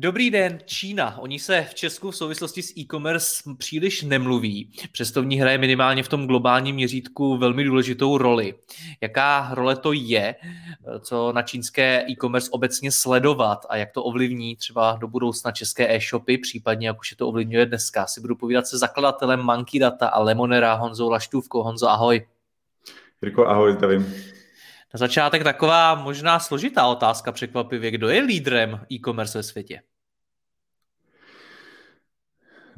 Dobrý den, Čína. Oni se v Česku v souvislosti s e-commerce příliš nemluví, přesto v ní hraje minimálně v tom globálním měřítku velmi důležitou roli. Jaká role to je, co na čínské e-commerce obecně sledovat a jak to ovlivní třeba do budoucna české e-shopy, případně jak už je to ovlivňuje dneska. Si budu povídat se zakladatelem Monkey Data a Lemonera Honzou Laštůvkou. Honzo, ahoj. Jirko, ahoj, zdravím. Na začátek taková možná složitá otázka překvapivě. Kdo je lídrem e-commerce ve světě?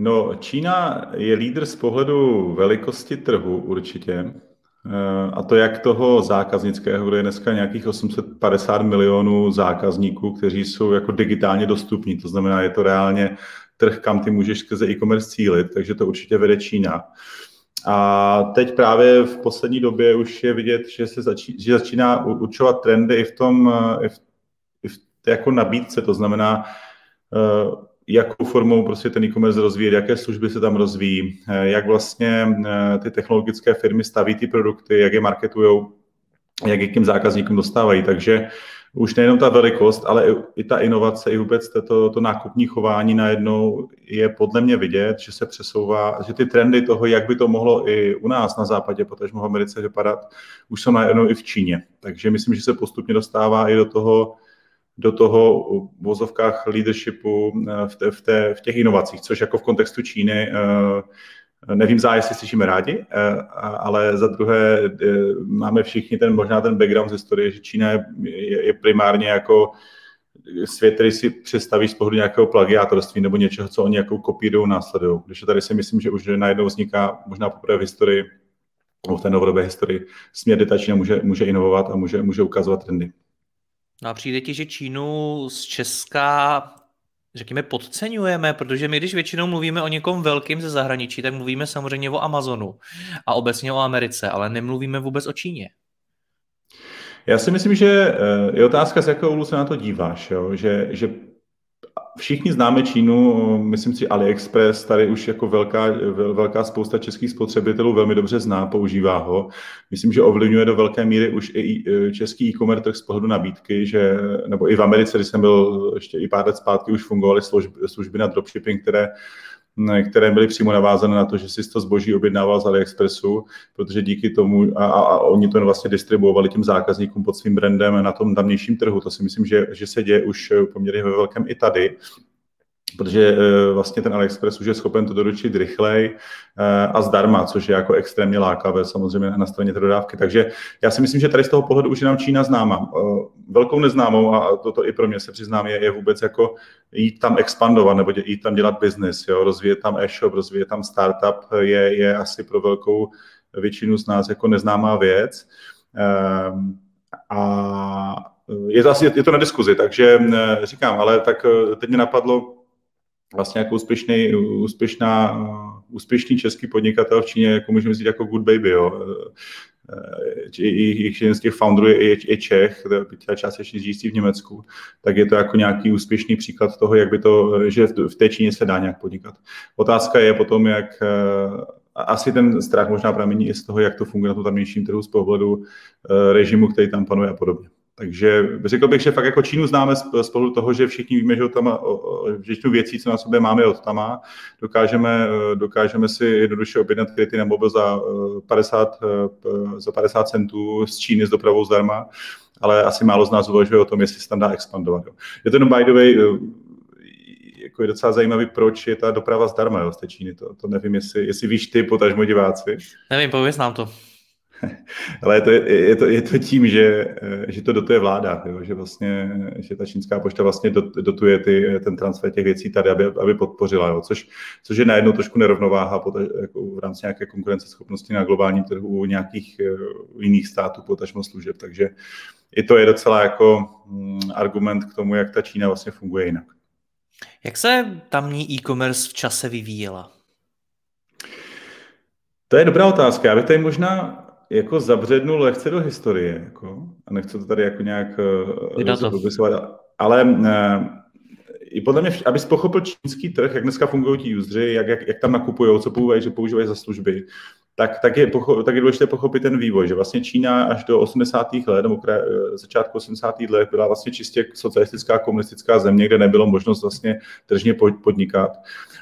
No, Čína je lídr z pohledu velikosti trhu určitě. Eh, a to jak toho zákaznického, kde je dneska nějakých 850 milionů zákazníků, kteří jsou jako digitálně dostupní. To znamená, je to reálně trh, kam ty můžeš skrze e-commerce cílit, takže to určitě vede Čína. A teď právě v poslední době už je vidět, že se začí, že začíná určovat trendy i v tom, i v, i v jako nabídce, to znamená, uh, jakou formou prostě ten e-commerce rozvíjet, jaké služby se tam rozvíjí, uh, jak vlastně uh, ty technologické firmy staví ty produkty, jak je marketují, jak je k těm zákazníkům dostávají. Takže už nejenom ta velikost, ale i ta inovace, i vůbec to, to nákupní chování najednou je podle mě vidět, že se přesouvá, že ty trendy toho, jak by to mohlo i u nás na západě, potažmo v Americe vypadat, už jsou najednou i v Číně. Takže myslím, že se postupně dostává i do toho, do toho v vozovkách leadershipu eh, v, té, v, té, v těch inovacích, což jako v kontextu Číny uh, Nevím za, jestli slyšíme rádi, eh, ale za druhé eh, máme všichni ten možná ten background z historie, že Čína je, je primárně jako svět, který si představí z pohledu nějakého plagiátorství nebo něčeho, co oni jako kopírují, následují. Když tady si myslím, že už najednou vzniká možná poprvé v historii, v té novodobé historii, směr, kde ta Čína může, může inovovat a může, může ukazovat trendy. No a přijde ti, že Čínu z Česka řekněme, podceňujeme, protože my, když většinou mluvíme o někom velkým ze zahraničí, tak mluvíme samozřejmě o Amazonu a obecně o Americe, ale nemluvíme vůbec o Číně. Já si myslím, že eh, je otázka, z jakého úhlu se na to díváš. Jo? Že, že všichni známe Čínu, myslím si AliExpress, tady už jako velká, velká spousta českých spotřebitelů velmi dobře zná, používá ho. Myslím, že ovlivňuje do velké míry už i český e-commerce trh z pohledu nabídky, že, nebo i v Americe, když jsem byl ještě i pár let zpátky, už fungovaly služby, služby na dropshipping, které které byly přímo navázané na to, že si to zboží objednával z AliExpressu, protože díky tomu, a, a, a oni to vlastně distribuovali těm zákazníkům pod svým brandem na tom tamnějším trhu. To si myslím, že, že se děje už poměrně ve velkém i tady protože eh, vlastně ten AliExpress už je schopen to doručit rychleji eh, a zdarma, což je jako extrémně lákavé samozřejmě na straně té dodávky. Takže já si myslím, že tady z toho pohledu už je nám Čína známá. Eh, velkou neznámou, a toto i pro mě se přiznám, je, je vůbec jako jít tam expandovat nebo jít tam dělat jo? rozvíjet tam e-shop, rozvíjet tam startup je, je asi pro velkou většinu z nás jako neznámá věc. A je to, asi, je to na diskuzi, takže říkám, ale tak teď mě napadlo, vlastně jako úspěšný, úspěšná, úspěšný český podnikatel v Číně, jako můžeme říct jako good baby, jo. I, jeden z těch founderů je, je Čech, ta část ještě žijící v Německu, tak je to jako nějaký úspěšný příklad toho, jak by to, že v té Číně se dá nějak podnikat. Otázka je potom, jak asi ten strach možná pramení i z toho, jak to funguje na tom tamnějším trhu z pohledu eh, režimu, který tam panuje a podobně. Takže řekl bych, že fakt jako Čínu známe pohledu toho, že všichni víme, že tam většinu věcí, co na sobě máme od tama, dokážeme, dokážeme si jednoduše objednat kryty na mobil za 50, eh, za 50 centů z Číny s dopravou zdarma, ale asi málo z nás uvažuje o tom, jestli se tam dá expandovat. Je to jenom by the way, eh, jako je docela zajímavý, proč je ta doprava zdarma jo, z té Číny. To, to nevím, jestli, jestli víš ty, potažmo diváci. Nevím, pověz nám to. Ale je to, je, to, je to tím, že, že to dotuje vláda, jo? že vlastně, že ta čínská pošta vlastně dotuje ty, ten transfer těch věcí tady, aby, aby podpořila, jo? Což, což je najednou trošku nerovnováha po, jako v rámci nějaké konkurenceschopnosti na globálním trhu u nějakých eh, jiných států, potažmo služeb, takže i to je docela jako mm, argument k tomu, jak ta Čína vlastně funguje jinak. Jak se tamní e-commerce v čase vyvíjela? To je dobrá otázka. Já bych tady možná jako zabřednul lehce do historie, jako, a nechci to tady jako nějak popisovat, ale uh, i podle mě, abys pochopil čínský trh, jak dneska fungují ti useři, jak, jak, jak tam nakupují, co používají, že používají za služby, tak, tak, je, tak je důležité pochopit ten vývoj, že vlastně Čína až do 80. let, nebo kraj, eh, začátku 80. let byla vlastně čistě socialistická komunistická země, kde nebylo možnost vlastně tržně podnikat.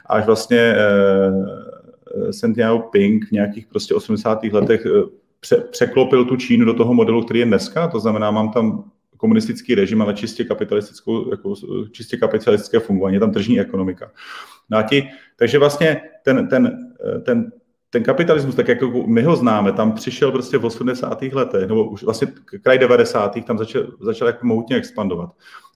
Až vlastně eh, Sen Ping v nějakých prostě 80. letech eh, pře, překlopil tu Čínu do toho modelu, který je dneska, to znamená, mám tam komunistický režim, ale čistě, kapitalistickou, jako, čistě kapitalistické fungování, je tam tržní ekonomika. No a ti, takže vlastně ten, ten, ten ten kapitalismus, tak jako my ho známe, tam přišel prostě v 80. letech, nebo už vlastně kraj 90. tam začal, začal jako mohutně expandovat.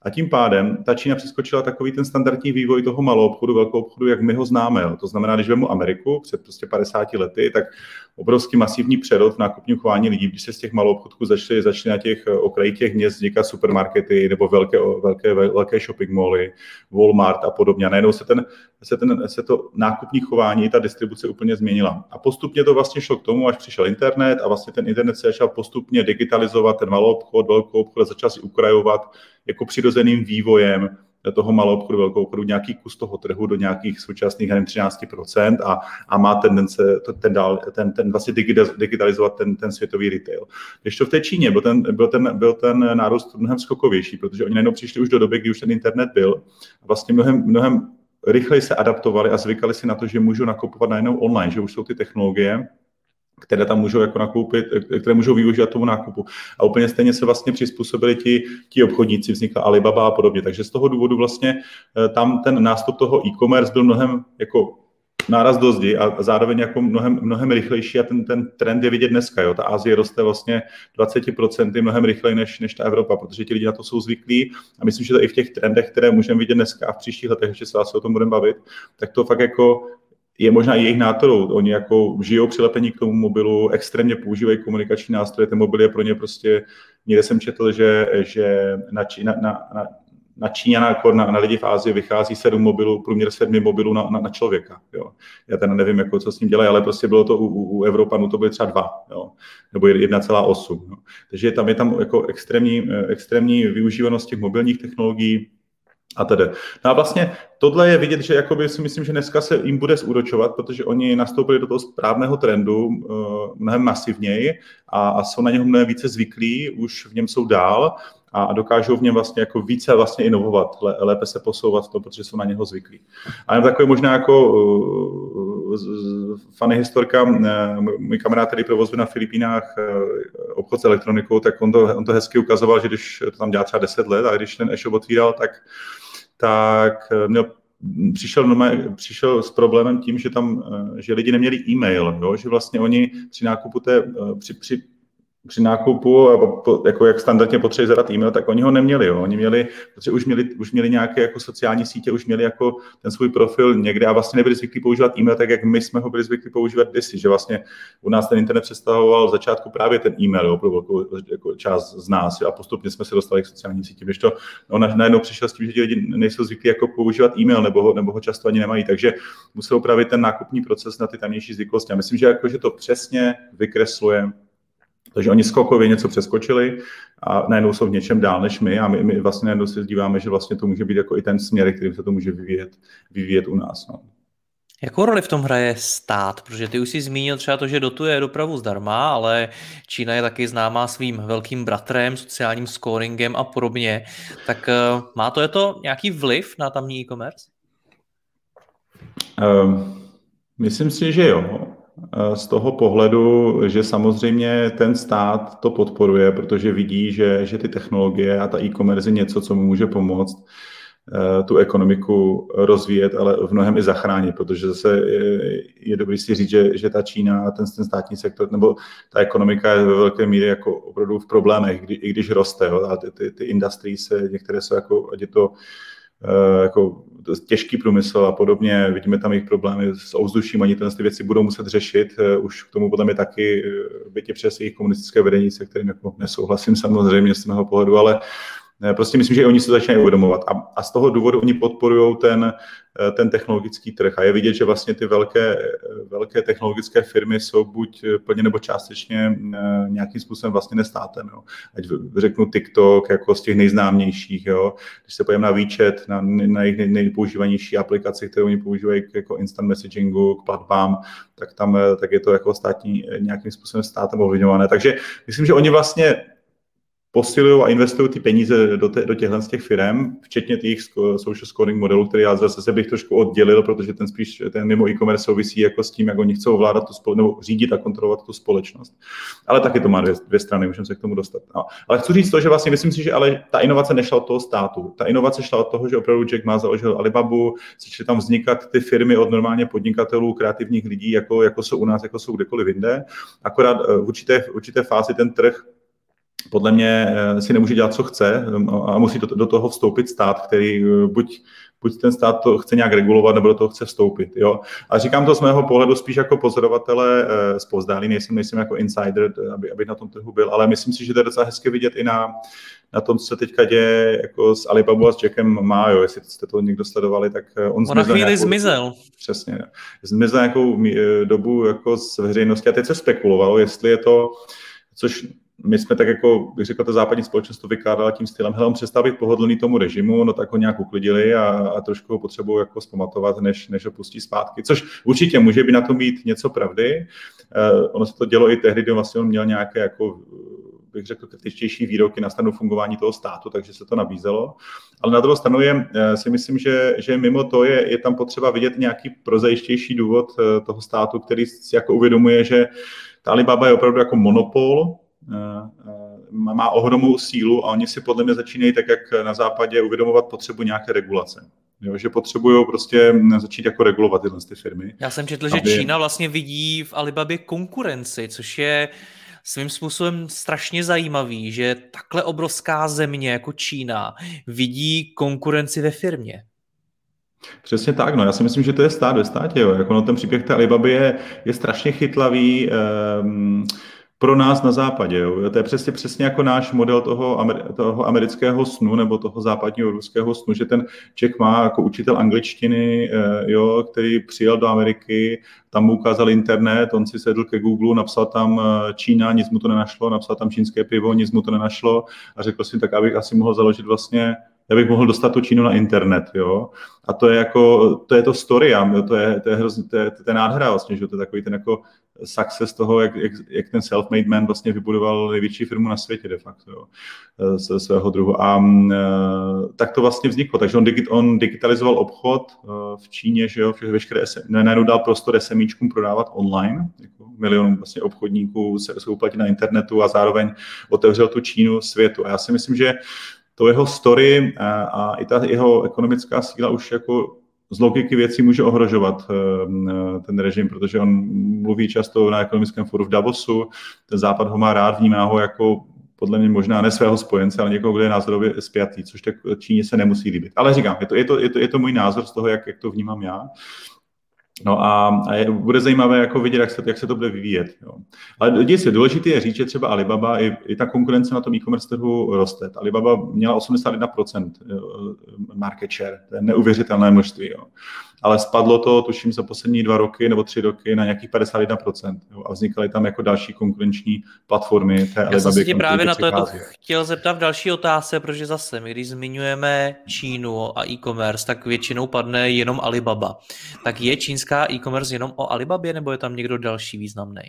A tím pádem ta Čína přeskočila takový ten standardní vývoj toho malou obchodu, velkou obchodu, jak my ho známe. Jo. To znamená, když vemu Ameriku před prostě 50 lety, tak obrovský masivní přerod v nákupním chování lidí, když se z těch malou obchodků začaly, začaly na těch eh, okrajích těch měst vznikat supermarkety nebo velké, velké, velké shopping mally, Walmart a podobně. A najednou se, ten, se, ten, se to nákupní chování, ta distribuce úplně změnila. A postupně to vlastně šlo k tomu, až přišel internet a vlastně ten internet se začal postupně digitalizovat, ten malou obchod, velkou obchod začal si ukrajovat jako přirozeným vývojem toho malou obchodu, velkou obchodu nějaký kus toho trhu do nějakých současných nevím, 13% a, a má tendence ten, dál, ten, ten vlastně digitalizovat ten, ten světový retail. Když to v té Číně byl ten, byl ten, byl ten nárůst mnohem skokovější, protože oni najednou přišli už do doby, kdy už ten internet byl a vlastně mnohem, mnohem rychleji se adaptovali a zvykali si na to, že můžou nakupovat najednou online, že už jsou ty technologie, které tam můžou jako nakoupit, které můžou využít tomu nákupu. A úplně stejně se vlastně přizpůsobili ti, ti obchodníci, vznikla Alibaba a podobně. Takže z toho důvodu vlastně eh, tam ten nástup toho e-commerce byl mnohem jako náraz do zdi a zároveň jako mnohem, mnohem rychlejší a ten, ten trend je vidět dneska. Jo. Ta Asie roste vlastně 20% mnohem rychleji než, než ta Evropa, protože ti lidi na to jsou zvyklí a myslím, že to i v těch trendech, které můžeme vidět dneska a v příštích letech, ještě se vás o tom budeme bavit, tak to fakt jako je možná i jejich nátorou. Oni jako žijou přilepení k tomu mobilu, extrémně používají komunikační nástroje, ten mobil je pro ně prostě, někde jsem četl, že, že na, na, na, na na Číňana, jako na, na lidi v Ázii vychází sedm mobilů, průměr sedmi mobilů na, na, na člověka. Jo. Já teda nevím, jako, co s tím dělají, ale prostě bylo to u, u Evropanů, to byly třeba dva, jo. nebo 1,8. Takže tam je tam jako extrémní, extrémní využívanost těch mobilních technologií, a tedy. No a vlastně tohle je vidět, že jakoby si myslím, že dneska se jim bude zúročovat, protože oni nastoupili do toho správného trendu uh, mnohem masivněji a, a jsou na něho mnohem více zvyklí, už v něm jsou dál a dokážou v něm vlastně jako více vlastně inovovat, lépe se posouvat to, protože jsou na něho zvyklí. A jen takový možná jako uh, funny historka, uh, můj kamarád, který provozuje na Filipínách uh, obchod s elektronikou, tak on to, on to hezky ukazoval, že když to tam dělá třeba 10 let a když ten e-shop otvíral, tak tak měl přišel, přišel s problémem tím, že tam, že lidi neměli e-mail, jo? že vlastně oni při nákupu té, při, při při nákupu, jako jak standardně potřebují zadat e-mail, tak oni ho neměli. Jo. Oni měli, protože už měli, už měli nějaké jako sociální sítě, už měli jako ten svůj profil někde a vlastně nebyli zvyklí používat e-mail tak, jak my jsme ho byli zvyklí používat kdysi, že vlastně u nás ten internet představoval v začátku právě ten e-mail jo, pro velkou jako část z nás jo, a postupně jsme se dostali k sociálním sítím. Když to on najednou přišel s tím, že ti lidi nejsou zvyklí jako používat e-mail nebo ho, nebo ho často ani nemají, takže musel upravit ten nákupní proces na ty tamnější zvyklosti. A myslím, že, jako, že to přesně vykresluje takže oni skokově něco přeskočili a najednou jsou v něčem dál než my a my, my vlastně najednou se díváme, že vlastně to může být jako i ten směr, kterým se to může vyvíjet, vyvíjet u nás. No. Jakou roli v tom hraje stát? Protože ty už jsi zmínil třeba to, že dotuje dopravu zdarma, ale Čína je taky známá svým velkým bratrem, sociálním scoringem a podobně. Tak uh, má to je to nějaký vliv na tamní e-commerce? Um, myslím si, že jo. Eh, z toho pohledu, že samozřejmě ten stát to podporuje, protože vidí, že, že ty technologie a ta e-commerce je něco, co mu může pomoct. Eh, tu ekonomiku rozvíjet, ale v mnohem i zachránit, protože zase je, je dobrý si říct, že, že ta Čína, ten, ten státní sektor nebo ta ekonomika je ve velké míře jako opravdu v problémech, kdy, i když roste. Jo, a ty, ty, ty industrie se, některé jsou jako, ať je to eh, jako těžký průmysl a podobně, vidíme tam jejich problémy s ovzduším, oni tyhle ty věci budou muset řešit, eh, už k tomu potom je taky, bytě přes jejich komunistické vedení, se kterým jako nesouhlasím samozřejmě z mého pohledu, ale Prostě myslím, že oni se začínají uvědomovat. A, a z toho důvodu oni podporují ten, eh, ten technologický trh. A je vidět, že vlastně ty velké, velké technologické firmy jsou buď plně nebo částečně eh, nějakým způsobem vlastně nestátem. Jo. Ať řeknu TikTok jako z těch nejznámějších. Jo. Když se pojďme na výčet, na, na jejich nejpoužívanější aplikaci, kterou oni používají jako instant messagingu, k platbám, tak tam eh, tak je to jako státní nějakým způsobem státem ovlivňované. Takže myslím, že oni vlastně posilují a investují ty peníze do, te, do těchto z těch firm, včetně těch social scoring modelů, který já zase se bych trošku oddělil, protože ten spíš ten mimo e-commerce souvisí jako s tím, jak oni chcou ovládat tu spole, nebo řídit a kontrolovat tu společnost. Ale taky to má dvě, dvě strany, můžeme se k tomu dostat. No. Ale chci říct to, že vlastně myslím si, že ale ta inovace nešla od toho státu. Ta inovace šla od toho, že opravdu Jack Ma založil Alibabu, začaly tam vznikat ty firmy od normálně podnikatelů, kreativních lidí, jako, jako jsou u nás, jako jsou kdekoliv jinde. Akorát eh, v určité, v určité fázi ten trh podle mě eh, si nemůže dělat, co chce um, a musí do toho vstoupit stát, který eh, buď buď ten stát to chce nějak regulovat, nebo do toho chce vstoupit. Jo? A říkám to z mého pohledu spíš jako pozorovatele eh, z pozdálí, nejsem, nejsem jako insider, aby, aby na tom trhu byl, ale myslím si, že to je docela hezky vidět i na, na tom, co se teďka děje jako s Alibabu a s Jackem má, jo, jestli jste to někdo sledovali, tak on, on na chvíli nějakou, zmizel. Přesně. Zmizel nějakou dobu jako z veřejnosti a teď se spekulovalo, jestli je to, což my jsme tak jako, bych řekl, ta západní společnost to vykládala tím stylem, hele, on přestal být pohodlný tomu režimu, no tak ho nějak uklidili a, a trošku ho potřebují jako zpamatovat, než, než ho pustí zpátky, což určitě může by na tom být něco pravdy. Uh, ono se to dělo i tehdy, kdy vlastně on měl nějaké jako bych řekl, kritičtější výroky na stranu fungování toho státu, takže se to nabízelo. Ale na druhou stranu je, eh, si myslím, že, že mimo to je, je tam potřeba vidět nějaký prozajistější důvod eh, toho státu, který si jako uvědomuje, že ta Alibaba je opravdu jako monopol, má ohromnou sílu a oni si podle mě začínají tak, jak na západě, uvědomovat potřebu nějaké regulace. Jo, že potřebují prostě začít jako regulovat tyhle ty firmy. Já jsem četl, aby... že Čína vlastně vidí v Alibabě konkurenci, což je svým způsobem strašně zajímavý, že takhle obrovská země jako Čína vidí konkurenci ve firmě. Přesně tak, no já si myslím, že to je stát ve státě, jo. Jako no, ten příběh té Alibaby je, je strašně chytlavý, um, pro nás na západě. Jo. To je přesně, přesně jako náš model toho, toho amerického snu nebo toho západního ruského snu, že ten Čech má jako učitel angličtiny, eh, jo, který přijel do Ameriky, tam mu ukázal internet, on si sedl ke Google, napsal tam eh, Čína, nic mu to nenašlo, napsal tam čínské pivo, nic mu to nenašlo a řekl si, tak abych asi mohl založit vlastně já bych mohl dostat tu Čínu na internet, jo. A to je jako, to je to story, to je, to je, hrozně, to je, to je nádhera vlastně, že to je takový ten jako success toho, jak, jak, jak ten self-made man vlastně vybudoval největší firmu na světě de facto, jo, ze svého druhu. A e, tak to vlastně vzniklo. Takže on, digit, on digitalizoval obchod e, v Číně, že jo, veškeré, najednou dal prostor SMIčkům prodávat online, jako milionům vlastně obchodníků se, se uplatí na internetu a zároveň otevřel tu Čínu světu. A já si myslím, že to jeho story a, a i ta jeho ekonomická síla už jako z logiky věcí může ohrožovat eh, ten režim, protože on mluví často na ekonomickém fóru v Davosu, ten západ ho má rád, vnímá ho jako podle mě možná ne svého spojence, ale někoho, kdo je názorově spjatý, což tak Číně se nemusí líbit. Ale říkám, je to, je to, je to, je to můj názor z toho, jak, jak to vnímám já. No a, a je, bude zajímavé jako vidět, jak se, jak se to bude vyvíjet. Jo. Ale děj se, důležité je říct, že třeba Alibaba, i, i ta konkurence na tom e-commerce trhu roste. Alibaba měla 81% eh, market share, to je neuvěřitelné množství. Jo ale spadlo to, tuším, za poslední dva roky nebo tři roky na nějakých 51%. Jo, a vznikaly tam jako další konkurenční platformy. Té Já jsem se tě právě na to jako chtěl zeptat v další otázce, protože zase, my když zmiňujeme Čínu a e-commerce, tak většinou padne jenom Alibaba. Tak je čínská e-commerce jenom o Alibabě, nebo je tam někdo další významný?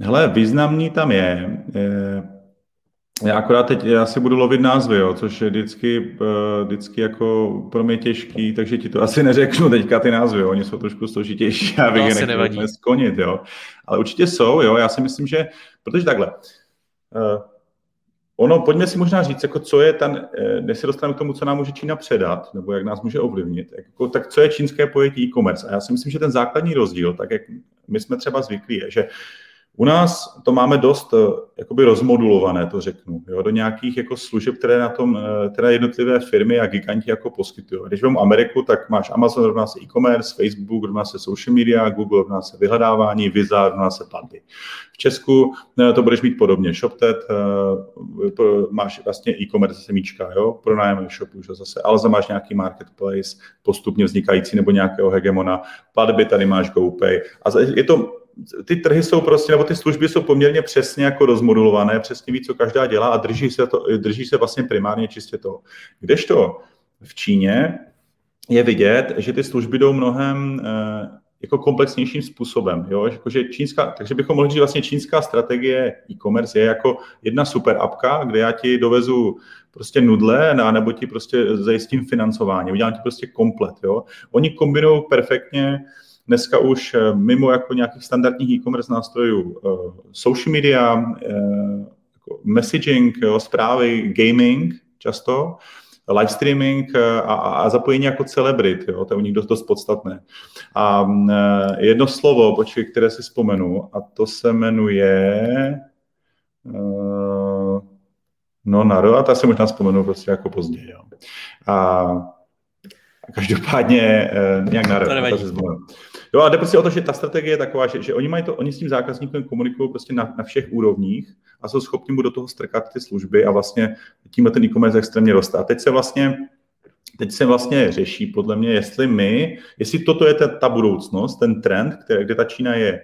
Hele, významný tam je. Já akorát teď já si budu lovit názvy, jo, což je vždycky, uh, vždycky jako pro mě těžký, takže ti to asi neřeknu teďka ty názvy, jo. oni jsou trošku složitější, já bych je nechtěl skonit, jo. Ale určitě jsou, jo, já si myslím, že, protože takhle, uh, ono, pojďme si možná říct, jako co je ten, eh, než se dostaneme k tomu, co nám může Čína předat, nebo jak nás může ovlivnit, jako, tak co je čínské pojetí e-commerce? A já si myslím, že ten základní rozdíl, tak jak my jsme třeba zvyklí, je, že u nás to máme dost eh, jakoby rozmodulované, to řeknu, jo, do nějakých jako služeb, které na tom, eh, které jednotlivé firmy a giganti jako poskytují. Když vezmu Ameriku, tak máš Amazon, rovná se e-commerce, Facebook, rovná se social media, Google, rovná se vyhledávání, Visa, rovná se platby. V Česku eh, to budeš mít podobně. ShopTet, máš vlastně e-commerce semíčka, jo, pronájem shopu už zase, ale za máš nějaký marketplace, postupně vznikající nebo nějakého hegemona, platby tady máš GoPay. A je to ty trhy jsou prostě, nebo ty služby jsou poměrně přesně jako rozmodulované, přesně ví, co každá dělá a drží se, to, drží se vlastně primárně čistě toho. Kdežto v Číně je vidět, že ty služby jdou mnohem eh, jako komplexnějším způsobem. Jo? Jako, že čínská, takže bychom mohli říct, vlastně čínská strategie e-commerce je jako jedna super apka, kde já ti dovezu prostě nudle, nebo ti prostě zajistím financování, udělám ti prostě komplet. Jo? Oni kombinují perfektně dneska už eh, mimo jako nějakých standardních e-commerce nástrojů eh, social media, eh, jako messaging, jo, zprávy, gaming často, live streaming a, a zapojení jako celebrit, jo, to je u nich dost, dost podstatné. A jedno slovo, počkej, které si vzpomenu, a to se jmenuje no, Naro, a ta se možná vzpomenu prostě jako později. Jo. A každopádně nějak Naro, to se Jo, a jde prostě o to, že ta strategie je taková, že, že oni, mají to, oni s tím zákazníkem komunikují prostě na, na všech úrovních a jsou schopni mu do toho strkat ty služby a vlastně tímhle ten e-commerce extrémně roste. A teď se vlastně teď se vlastně řeší podle mě, jestli my, jestli toto je ta, ta budoucnost, ten trend, který, kde ta Čína je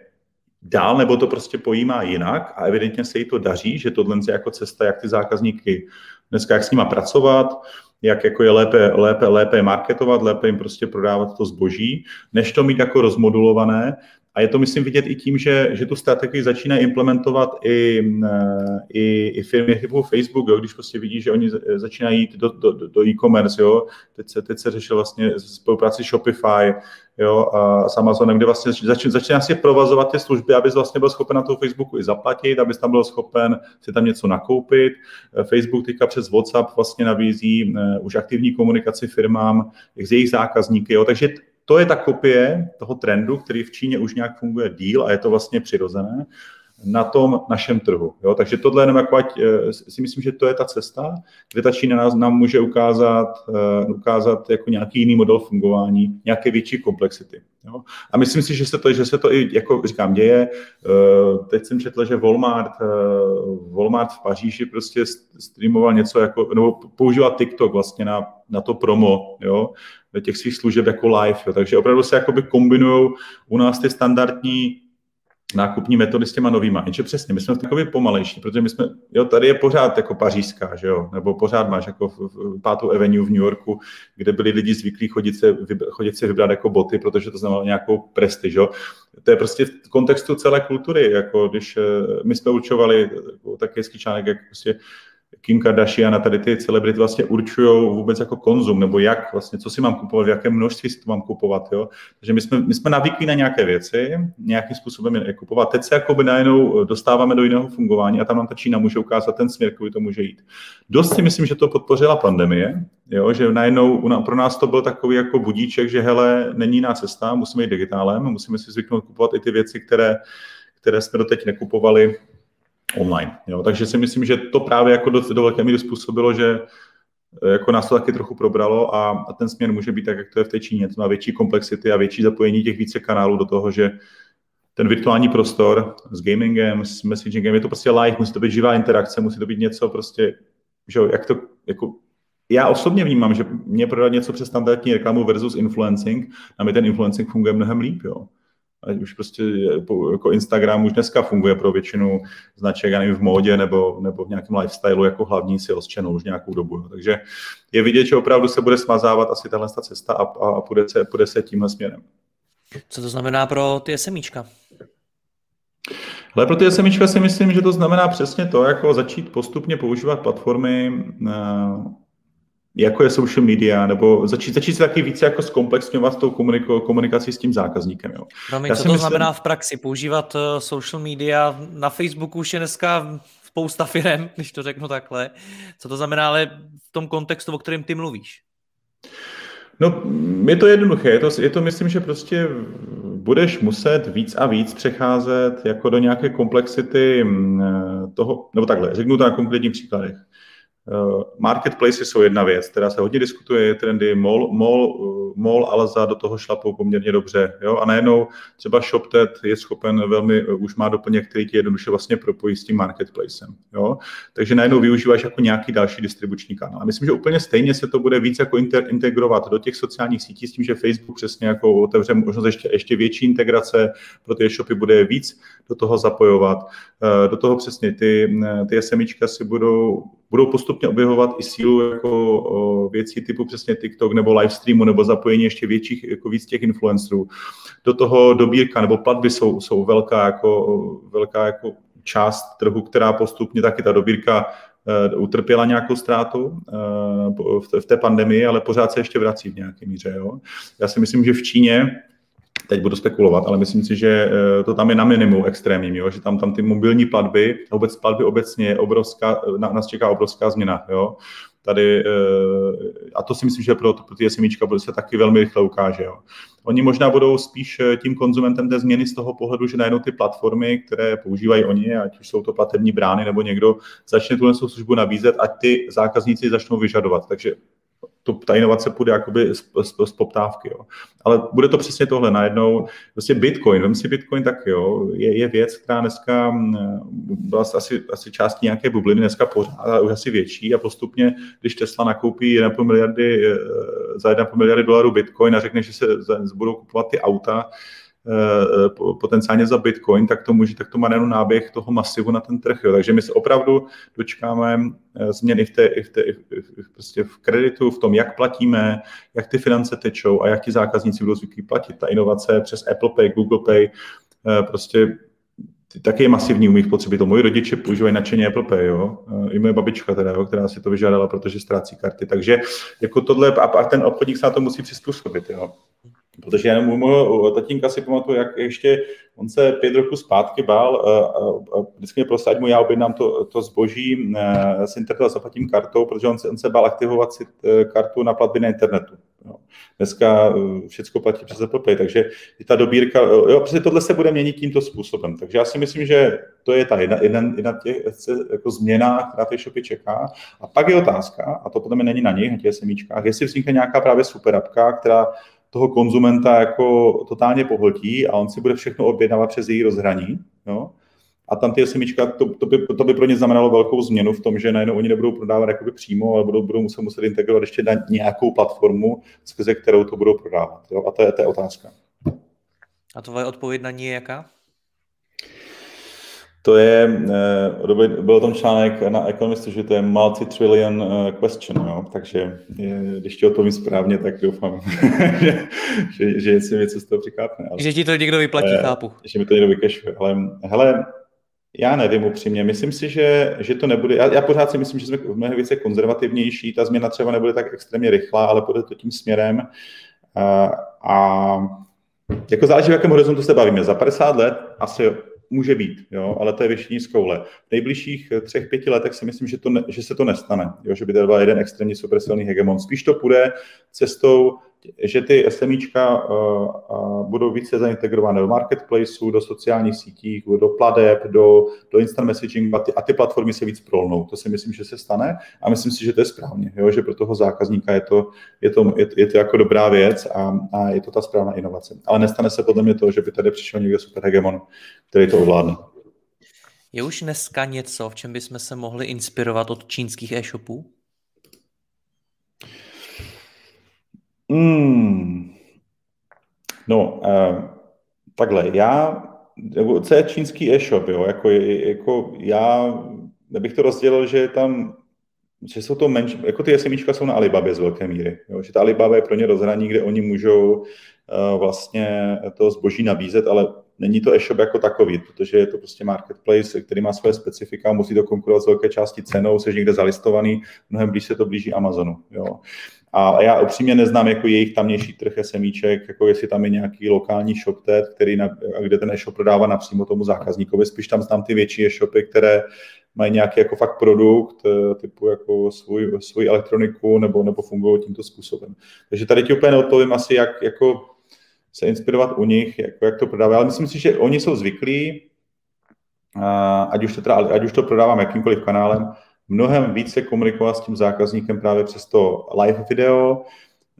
dál, nebo to prostě pojímá jinak a evidentně se jí to daří, že tohle je jako cesta, jak ty zákazníky dneska, jak s nima pracovat, jak jako je lépe, lépe, lépe marketovat, lépe jim prostě prodávat to zboží, než to mít jako rozmodulované. A je to, myslím, vidět i tím, že, že tu strategii začíná implementovat i, eh, i, i firmy typu Facebook, jo, když prostě vidí, že oni začínají jít do, do, do e-commerce. Jo. Teď, se, teď se řešil vlastně spolupráci Shopify, jo, a s Amazonem, kde vlastně začíná, začíná si provazovat ty služby, abys vlastně byl schopen na tom Facebooku i zaplatit, abys tam byl schopen si tam něco nakoupit. Eh, Facebook teďka přes WhatsApp vlastně nabízí uh, už aktivní komunikaci firmám s jejich zákazníky, jo, takže to je ta kopie toho trendu, který v Číně už nějak funguje díl a je to vlastně přirozené na tom našem trhu. Jo? Takže tohle jenom jako ať, eh, si myslím, že to je ta cesta, kde ta Čína nás, nám může ukázat, uh, ukázat jako nějaký jiný model fungování, nějaké větší komplexity. Jo? A myslím si, že se to, že se to i, jako říkám, děje. Uh, teď jsem četl, že Walmart, Walmart v Paříži prostě streamoval něco jako, nebo používal TikTok vlastně na, na to promo, jo? těch svých služeb jako live. Jo? Takže opravdu se jakoby kombinují u nás ty standardní nákupní metody s těma novýma. Jenže přesně, my jsme takový pomalejší, protože my jsme, jo, tady je pořád jako pařížská, že jo, nebo pořád máš jako v, v pátou avenue v New Yorku, kde byli lidi zvyklí chodit se, chodit se vybrat jako boty, protože to znamenalo nějakou prestiž, jo. To je prostě v kontextu celé kultury, jako když eh, my jsme určovali jako taky hezký článek, jak prostě Kim Kardashian a tady ty celebrity vlastně určují vůbec jako konzum, nebo jak vlastně, co si mám kupovat, v jakém množství si to mám kupovat, jo. Takže my jsme, my jsme navyklí na nějaké věci, nějakým způsobem je kupovat. Teď se jako by najednou dostáváme do jiného fungování a tam nám ta Čína může ukázat ten směr, který to může jít. Dost si myslím, že to podpořila pandemie, jo, že najednou pro nás to byl takový jako budíček, že hele, není jiná cesta, musíme jít digitálem, musíme si zvyknout kupovat i ty věci, které, které jsme doteď nekupovali online. Jo. Takže si myslím, že to právě jako do, do velké míry způsobilo, že eh, jako nás to taky trochu probralo a, a ten směr může být tak, jak to je v té Číně. To má větší komplexity a větší zapojení těch více kanálů do toho, že ten virtuální prostor s gamingem, s messagingem, je to prostě live, musí to být živá interakce, musí to být něco prostě, že jak to, jako já osobně vnímám, že mě prodat něco přes standardní reklamu versus influencing, a mi ten influencing funguje mnohem líp, jo ať už prostě jako Instagram už dneska funguje pro většinu značek, já nevím, v módě nebo, nebo v nějakém lifestyleu jako hlavní sales channel už nějakou dobu. Takže je vidět, že opravdu se bude smazávat asi tahle cesta a, a půjde, se, půjde se tímhle směrem. Co to znamená pro ty SMIčka? Ale pro ty SMIčka si myslím, že to znamená přesně to, jako začít postupně používat platformy jako je social media, nebo začít, začít se taky více jako zkomplexňovat s tou komuniko, komunikací s tím zákazníkem. Jo. Promiň, co to myslím... znamená v praxi? Používat uh, social media na Facebooku už je dneska spousta firem, když to řeknu takhle. Co to znamená ale v tom kontextu, o kterém ty mluvíš? No, je to jednoduché. Je to, je to, myslím, že prostě budeš muset víc a víc přecházet jako do nějaké komplexity mm, toho, nebo takhle, řeknu to na konkrétních příkladech. Eh, marketplaces jsou jedna věc, která se hodně diskutuje, je trendy, mall, mall, eh, mall Alza do toho šlapou poměrně dobře. Jo? A najednou třeba ShopTet je schopen velmi, eh, už má doplněk, který ti jednoduše vlastně propojí s tím marketplacem. Jo? Takže najednou využíváš jako nějaký další distribuční kanál. A myslím, že úplně stejně se to bude víc jako inter, integrovat do těch sociálních sítí s tím, že Facebook přesně jako otevře možnost ještě, ještě větší integrace pro ty shopy bude víc do toho zapojovat. Do toho přesně ty, ty SMIčka si budou budou postupně objevovat i sílu jako věcí typu přesně TikTok nebo livestreamu nebo zapojení ještě větších, jako víc těch influencerů. Do toho dobírka nebo platby jsou, jsou velká, jako, velká jako část trhu, která postupně taky ta dobírka uh, utrpěla nějakou ztrátu v, v té pandemii, ale pořád se ještě vrací v nějaké míře. Jo. Já si myslím, že v Číně teď budu spekulovat, ale myslím si, že eh, to tam je na minimum extrémním, jo? že tam, tam ty mobilní platby, vůbec platby obecně je obrovská, na, nás čeká obrovská změna. Jo? Tady, eh, a to si myslím, že pro, pro ty SMIčka bude se taky velmi rychle ukáže. Jo? Oni možná budou spíš eh, tím konzumentem té změny z toho pohledu, že najednou ty platformy, které používají oni, ať už jsou to platební brány nebo někdo, začne tuhle službu nabízet, ať ty zákazníci začnou vyžadovat. Takže to, ta inovace půjde jakoby z, z, z poptávky. Jo. Ale bude to přesně tohle najednou. Prostě Bitcoin, vem si Bitcoin tak jo, je, je věc, která dneska byla asi, asi částí nějaké bubliny, dneska pořád už asi větší a postupně, když Tesla nakoupí 1,5 miliardy, eh, za 1,5 miliardy dolarů Bitcoin a řekne, že se budou kupovat ty auta, potenciálně za Bitcoin, tak to může, tak to má jenom náběh toho masivu na ten trh. Jo. Takže my se opravdu dočkáme eh, změny v, té, v, té, v, prostě v kreditu, v tom, jak platíme, jak ty finance tečou a jak ti zákazníci budou zvyklí platit. Ta inovace přes Apple Pay, Google Pay, eh, prostě taky je masivní u mých To Moji rodiče používají nadšeně Apple Pay, jo? i moje babička teda, jo? která si to vyžádala, protože ztrácí karty. Takže jako tohle, a ten obchodník se na to musí přizpůsobit. Jo? Protože já u mého tatínka si pamatuju, jak ještě on se pět roku zpátky bál, a, a vždycky mě prosil, mu já objednám to, to zboží e, s internetu a zaplatím kartou, protože on se, on se bál aktivovat si e, kartu na platby na internetu. Jo. Dneska e, všechno platí přes Apple Pay, takže i ta dobírka, jo, prostě tohle se bude měnit tímto způsobem. Takže já si myslím, že to je ta jedna, jedna, jedna těch jako změna, která ty shopy čeká. A pak je otázka, a to potom není na nich, na těch semíčkách, jestli vznikne nějaká právě super apka, která toho konzumenta jako totálně pohltí a on si bude všechno objednávat přes její rozhraní. Jo? A tam ty SMIčka, to, to, by, to by pro ně znamenalo velkou změnu v tom, že najednou oni nebudou prodávat jakoby přímo, ale budou, budou muset, muset integrovat ještě na nějakou platformu, skrze kterou to budou prodávat. Jo? A to je, to je otázka. A tvoje odpověď na ní je jaká? To je, eh, byl tam článek na Economistu, že to je multi-trillion eh, question, jo? takže když ti odpovím správně, tak doufám, že, že, že si něco z toho přikápne. Ale, že ti to někdo vyplatí, eh, chápu. Že mi to někdo vykešuje. Ale hele, já nevím upřímně, myslím si, že, že to nebude, já, já pořád si myslím, že jsme mnohem více konzervativnější, ta změna třeba nebude tak extrémně rychlá, ale půjde to tím směrem. A, a jako záleží, v jakém horizontu se bavíme. Za 50 let asi může být, jo, ale to je většiní z koule. V nejbližších eh, třech, pěti letech si myslím, že, to ne, že se to nestane, jo, že by to byl jeden extrémně super silný hegemon. Spíš to půjde cestou že ty SMIčka uh, budou více zaintegrované do marketplaceů, do sociálních sítí, do pladeb, do, do instant messaging a ty, a ty platformy se víc prolnou. To si myslím, že se stane a myslím si, že to je správně, jo? že pro toho zákazníka je to, je to, je, je to jako dobrá věc a, a je to ta správná inovace. Ale nestane se podle mě to, že by tady přišel někdo super hegemon, který to ovládne. Je už dneska něco, v čem bychom se mohli inspirovat od čínských e-shopů? Hmm. No, uh, takhle, já, co je čínský e-shop, jo, jako, jako já bych to rozdělil, že tam že jsou to menší, jako ty SMIčka jsou na Alibabě z velké míry, jo, že ta Alibaba je pro ně rozhraní, kde oni můžou uh, vlastně to zboží nabízet, ale není to e-shop jako takový, protože je to prostě marketplace, který má svoje specifika, musí to konkurovat z velké části cenou, jsi někde zalistovaný, mnohem blíž se to blíží Amazonu. Jo. A já upřímně neznám jako jejich tamnější trh SMíček, jako jestli tam je nějaký lokální ShopTet, který na, kde ten e-shop prodává napřímo tomu zákazníkovi. Spíš tam znám ty větší e-shopy, které mají nějaký jako fakt produkt, eh, typu jako svůj, svůj elektroniku nebo, nebo fungují tímto způsobem. Takže tady ti úplně neodpovím asi, jak jako se inspirovat u nich, jako jak to prodávají, ale myslím si, že oni jsou zvyklí, ať už to, teda, ať už to prodávám jakýmkoliv kanálem, mnohem více komunikovat s tím zákazníkem právě přes to live video,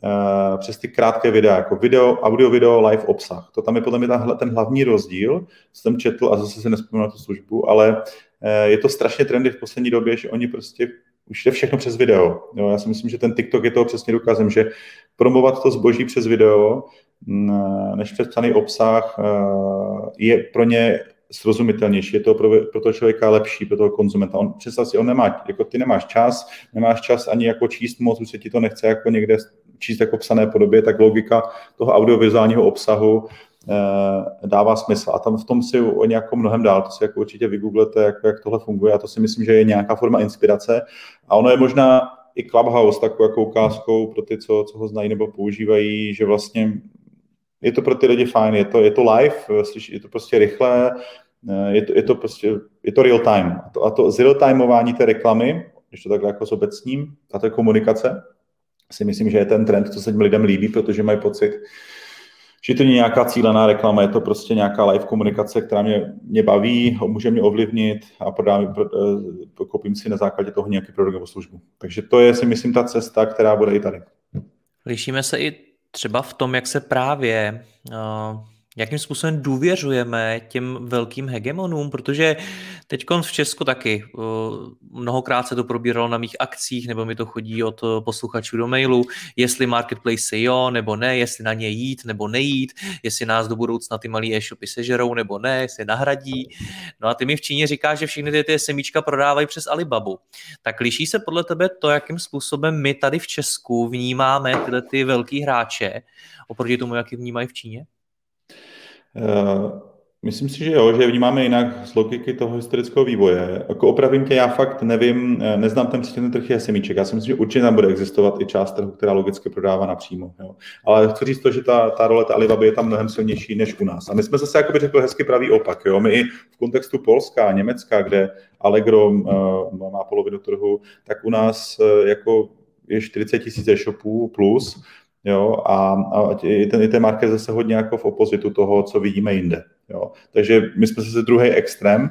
Eh, přes ty krátké videa, jako video, audio, video, live obsah. To tam je podle mě ten hlavní rozdíl, jsem četl a zase se nespomínám tu službu, ale eh, je to strašně trendy v poslední době, že oni prostě už jde všechno přes video. Jo, já si myslím, že ten TikTok je toho přesně důkazem, že promovat to zboží přes video, mm, než přes psaný obsah, eh, je pro ně srozumitelnější, je to pro, pro toho člověka lepší, pro toho konzumenta. On, představ si, on nemá, jako ty nemáš čas, nemáš čas ani jako číst moc, už se ti to nechce jako někde číst jako psané podobě, tak logika toho audiovizuálního obsahu eh, dává smysl. A tam v tom si oni jako mnohem dál, to si jako určitě vygooglete, jako jak tohle funguje a to si myslím, že je nějaká forma inspirace. A ono je možná i Clubhouse takovou jako ukázkou pro ty, co, co ho znají nebo používají, že vlastně je to pro ty lidi fajn, je to, je to live, je to prostě rychlé, eh, je to, je to prostě, je to real time. A to, a to zreal timeování té reklamy, když to takhle jako s obecním, a to je komunikace, si myslím, že je ten trend, co se těm lidem líbí, protože mají pocit, že to není nějaká cílená reklama, je to prostě nějaká live komunikace, která mě, mě baví, může mě ovlivnit a prodám, pro, eh, koupím si na základě toho nějaký produkt nebo službu. Takže to je si myslím ta cesta, která bude i tady. Lišíme se i třeba v tom, jak se právě uh jakým způsobem důvěřujeme těm velkým hegemonům, protože teď v Česku taky mnohokrát se to probíralo na mých akcích, nebo mi to chodí od posluchačů do mailu, jestli marketplace jo nebo ne, jestli na ně jít nebo nejít, jestli nás do budoucna ty malé e-shopy sežerou nebo ne, jestli nahradí. No a ty mi v Číně říká, že všechny ty, ty semíčka prodávají přes Alibabu. Tak liší se podle tebe to, jakým způsobem my tady v Česku vnímáme tyhle ty velký hráče oproti tomu, jak je vnímají v Číně? Eh, myslím si, že jo, že vnímáme jinak z logiky toho historického vývoje. Jako opravím tě, já fakt nevím, eh, neznám ten předtím trh semíček. Já si myslím, že určitě tam bude existovat i část trhu, která logicky prodává napřímo. Jo. Ale chci říct to, že ta, ta role ta Alibaby je tam mnohem silnější než u nás. A my jsme zase, jako by řekl, hezky pravý opak. Jo. My i v kontextu Polska a Německa, kde Allegro uh, má polovinu trhu, tak u nás uh, jako je 40 tisíc e-shopů plus, Jo, a, a i ten, i ten market zase hodně jako v opozitu toho, co vidíme jinde. Jo. Takže my jsme zase druhý extrém,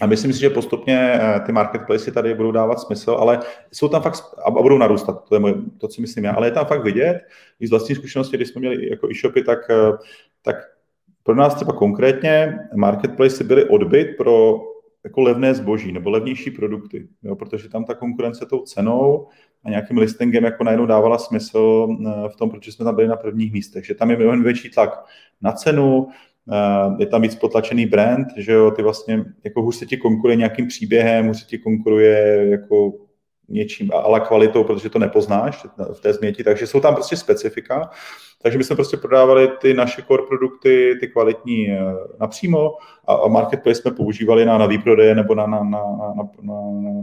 a myslím si, že postupně eh, ty marketplace tady budou dávat smysl, ale jsou tam fakt a budou narůstat, to je moje, to, co myslím já, ale je tam fakt vidět, i z vlastní zkušenosti, když jsme měli jako e-shopy, tak, eh, tak pro nás třeba konkrétně marketplace byly odbyt pro jako levné zboží nebo levnější produkty, jo, protože tam ta konkurence tou cenou a nějakým listingem jako najednou dávala smysl eh, v tom, proč jsme tam byli na prvních místech, že tam je mnohem větší tlak na cenu, eh, je tam víc potlačený brand, že jo, ty vlastně, jako hůř se ti konkuruje nějakým příběhem, hůř se ti konkuruje jako něčím, ale kvalitou, protože to nepoznáš v té změti, takže jsou tam prostě specifika. Takže my jsme prostě prodávali ty naše core produkty, ty kvalitní eh, napřímo a, a marketplace jsme používali na, na výprodeje nebo na, na, na, na, na,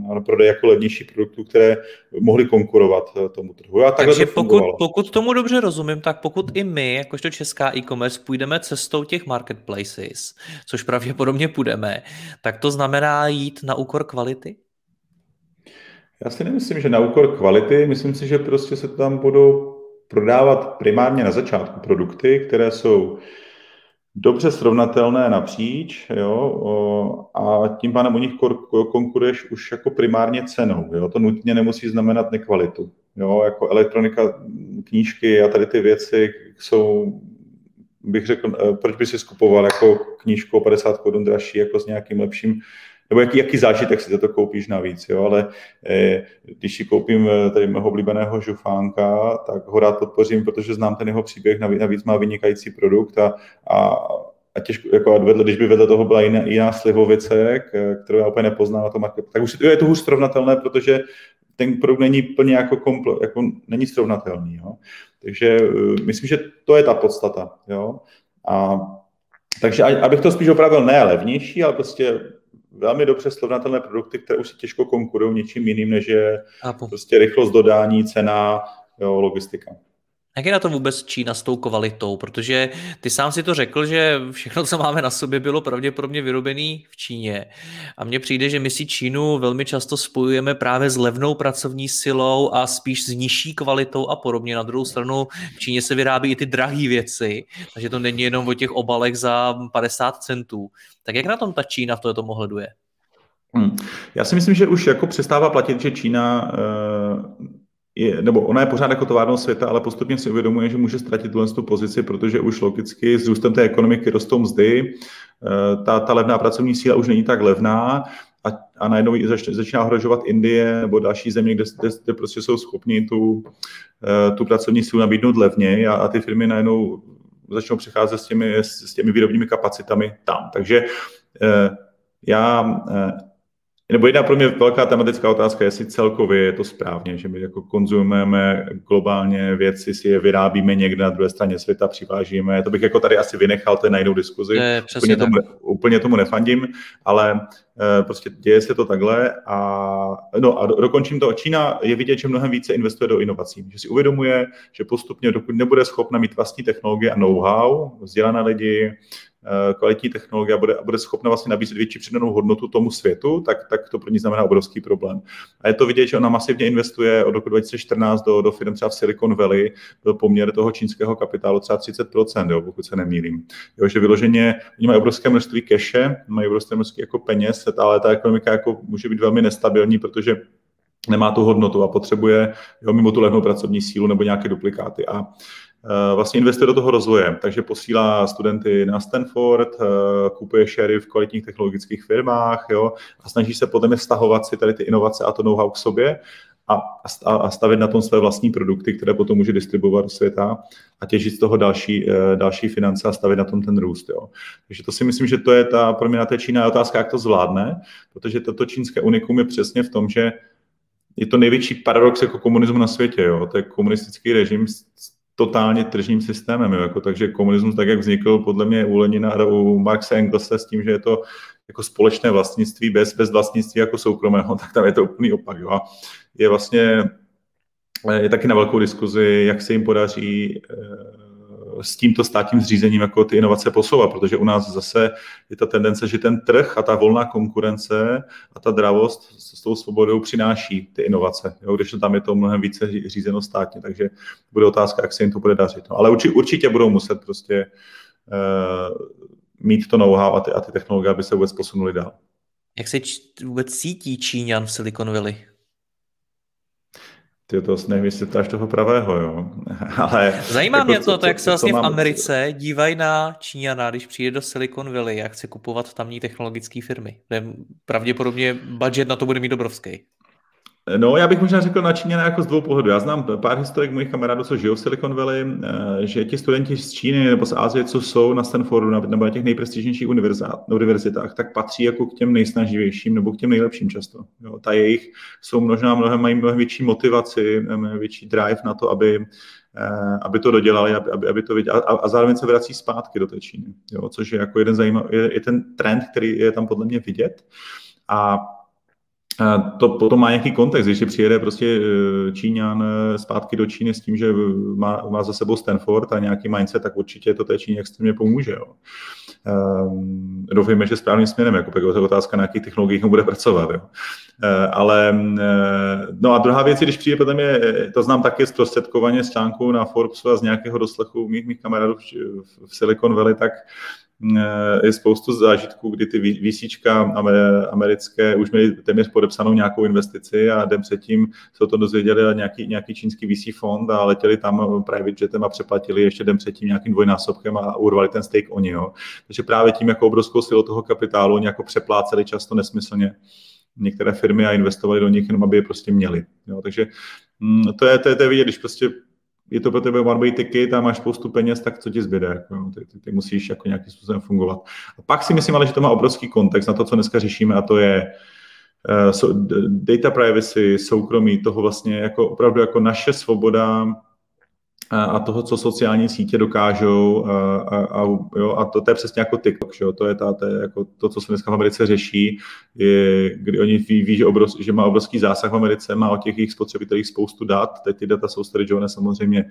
na, na prodej jako levnější produktů, které mohly konkurovat eh, tomu trhu. A Takže to pokud, pokud tomu dobře rozumím, tak pokud i my, jakožto česká e-commerce, půjdeme cestou těch marketplaces, což pravděpodobně půjdeme, tak to znamená jít na úkor kvality? Já si nemyslím, že na úkor kvality, myslím si, že prostě se tam budou prodávat primárně na začátku produkty, které jsou dobře srovnatelné napříč jo, a tím pádem u nich konkuruješ už jako primárně cenou. Jo. To nutně nemusí znamenat nekvalitu. Jo, jako elektronika, knížky a tady ty věci jsou, bych řekl, eh, proč by si skupoval jako knížku o 50 korun dražší jako s nějakým lepším nebo jaký, jaký zážitek si za to koupíš navíc, jo, ale eh, když si koupím eh, tady mého oblíbeného žufánka, tak ho rád podpořím, protože znám ten jeho příběh, navíc, navíc má vynikající produkt a, a a těžko, jako vedle, když by vedle toho byla jiná, jiná slivovice, kterou já úplně nepoznám na tom marketu, tak už je to hůř srovnatelné, protože ten produkt není plně jako, kompl, jako není srovnatelný. Jo. Takže uh, myslím, že to je ta podstata. Jo. A, takže abych to spíš opravil ne levnější, ale prostě velmi dobře srovnatelné produkty, které už si těžko konkurují něčím jiným, než je Apo. prostě rychlost dodání, cena, jo, logistika. Jak je na to vůbec Čína s tou kvalitou? Protože ty sám si to řekl, že všechno, co máme na sobě, bylo pravděpodobně vyrobené v Číně. A mně přijde, že my si Čínu velmi často spojujeme právě s levnou pracovní silou a spíš s nižší kvalitou a podobně. Na druhou stranu v Číně se vyrábí i ty drahé věci, takže to není jenom o těch obalech za 50 centů. Tak jak na tom ta Čína v tomto ohledu je? Hmm. Já si myslím, že už jako přestává platit, že Čína uh je, nebo ona je pořád jako továrnou světa, ale postupně si uvědomuje, že může ztratit tuhle tu pozici, protože už logicky s růstem té ekonomiky rostou mzdy, eh, ta, ta levná pracovní síla už není tak levná a, a najednou zač, začíná ohrožovat Indie nebo další země, kde, kde, kde prostě jsou schopni tu, eh, tu pracovní sílu nabídnout levně a, a ty firmy najednou začnou přecházet s těmi, s těmi výrobními kapacitami tam. Takže eh, já nebo jedna pro mě velká tematická otázka, jestli celkově je to správně, že my jako konzumujeme globálně věci, si je vyrábíme někde na druhé straně světa, přivážíme. To bych jako tady asi vynechal, to je na jinou diskuzi. Je, úplně, tomu, úplně tomu nefandím, ale e, prostě děje se to takhle a, no a do, dokončím to. Čína je vidět, že mnohem více investuje do inovací, že si uvědomuje, že postupně, dokud nebude schopna mít vlastní technologie a know-how, vzdělané lidi, Eh, kvalitní technologie a bude, a bude schopna vlastně nabízet větší přidanou hodnotu tomu světu, tak, tak to pro ní znamená obrovský problém. A je to vidět, že ona masivně investuje od roku 2014 do, do firm třeba v Silicon Valley, byl poměr toho čínského kapitálu třeba 30%, jo, pokud se nemýlím. Jo, že vyloženě, oni mají obrovské množství keše, mají obrovské množství jako peněz, ale ta ekonomika jako může být velmi nestabilní, protože nemá tu hodnotu a potřebuje jo, mimo tu levnou pracovní sílu nebo nějaké duplikáty. A Eh, vlastně investuje do toho rozvoje, takže posílá studenty na Stanford, eh, kupuje šery v kvalitních technologických firmách jo, a snaží se potom je vztahovat si tady ty inovace a to know-how k sobě a, a stavit na tom své vlastní produkty, které potom může distribuovat do světa a těžit z toho další, eh, další finance a stavit na tom ten růst. Jo. Takže to si myslím, že to je ta, pro mě na té Čína je otázka, jak to zvládne, protože toto čínské unikum je přesně v tom, že je to největší paradox jako komunismu na světě. Jo. To je komunistický režim totálně tržním systémem. Jo. Jako, takže komunismus, tak jak vznikl podle mě u Lenina a u Marxe Engelse s tím, že je to jako společné vlastnictví bez, bez vlastnictví jako soukromého, tak tam je to úplný opak. Jo. Je vlastně je taky na velkou diskuzi, jak se jim podaří eh, s tímto státním zřízením jako ty inovace posouvat, protože u nás zase je ta tendence, že ten trh a ta volná konkurence a ta dravost s tou svobodou přináší ty inovace, jo, když tam je to mnohem více řízeno státně, takže bude otázka, jak se jim to bude dařit. No, ale určitě, určitě budou muset prostě uh, mít to know-how a ty, a ty technologie, aby se vůbec posunuli dál. Jak se č- vůbec cítí Číňan v Silicon Valley? Ty to nevím, jestli až toho pravého, jo. Ale, Zajímá jako mě to, to, jak se vlastně v Americe dívají na Číňana, když přijde do Silicon Valley, jak chce kupovat tamní technologické firmy. Pravděpodobně budget na to bude mít obrovský. No, já bych možná řekl na Číně jako z dvou pohledů. Já znám pár historik mojich kamarádů, co žijou v Silicon Valley, eh, že ti studenti z Číny nebo z Ázie, co jsou na Stanfordu nebo na těch nejprestižnějších univerzitách, tak patří jako k těm nejsnaživějším nebo k těm nejlepším často. Jo, ta jejich jsou možná mnohem, mají mnohem větší motivaci, mnohem větší drive na to, aby, eh, aby to dodělali, aby, aby, aby to viděli. A, a zároveň se vrací zpátky do té Číny, jo, což je jako jeden zajímavý, je, je ten trend, který je tam podle mě vidět. A to potom má nějaký kontext, když přijede prostě e, Číňan e, zpátky do Číny s tím, že má, má za sebou Stanford a nějaký mindset, tak určitě to té Číně extrémně pomůže. Jo. Um, doufejme, že správným směrem, jako pak otázka, na jakých technologiích on bude pracovat. Jo. Uh, ale no a druhá věc, když přijde potom je, to znám taky zprostředkovaně z článku na Forbesu a z nějakého doslechu mých, mých kamarádů v Silicon Valley, tak je spoustu zážitků, kdy ty výsíčka americké už měly téměř podepsanou nějakou investici a den předtím se to dozvěděli nějaký, nějaký čínský VC fond a letěli tam private jetem a přeplatili ještě den předtím nějakým dvojnásobkem a urvali ten stake oni. Jo. Takže právě tím jako obrovskou silou toho kapitálu oni jako přepláceli často nesmyslně některé firmy a investovali do nich jenom, aby je prostě měli. Jo. Takže mm, to je, to, je, to je vidět, když prostě je to pro tebe one way ticket a máš spoustu peněz, tak co ti zbyde? Jako, ty, ty, ty, musíš jako nějakým způsobem fungovat. A pak si myslím ale, že to má obrovský kontext na to, co dneska řešíme, a to je uh, so, data privacy, soukromí, toho vlastně jako opravdu jako naše svoboda a toho, co sociální sítě dokážou a, a, a, jo, a to, to je přesně jako TikTok, že jo? to je, ta, to, je jako to, co se dneska v Americe řeší, je, kdy oni ví, ví že, obrov, že má obrovský zásah v Americe, má o těch jejich spotřebitelích spoustu dat, teď ty data jsou Jones samozřejmě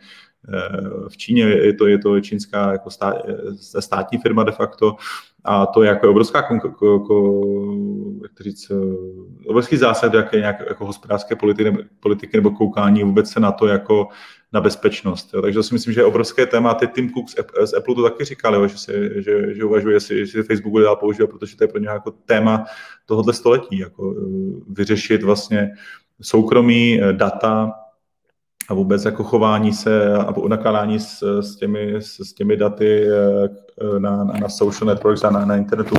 eh, v Číně, je to, je to čínská jako stát, státní firma de facto, a to je jako obrovská, jako, jak to říct, eh, obrovský zásah do jaké nějaké jako hospodářské politiky, politiky nebo koukání vůbec se na to jako na bezpečnost. Jo. Takže to si myslím, že je obrovské téma. Teď Tim Cook z Apple to taky říkal, jo, že, si, že, že uvažuje, jestli, si Facebook dál používat, protože to je pro ně jako téma tohohle století, jako eh, vyřešit vlastně soukromí eh, data a vůbec jako chování se a nakládání s, s, těmi, s, s těmi daty eh, na, na, na social networks a na, na internetu,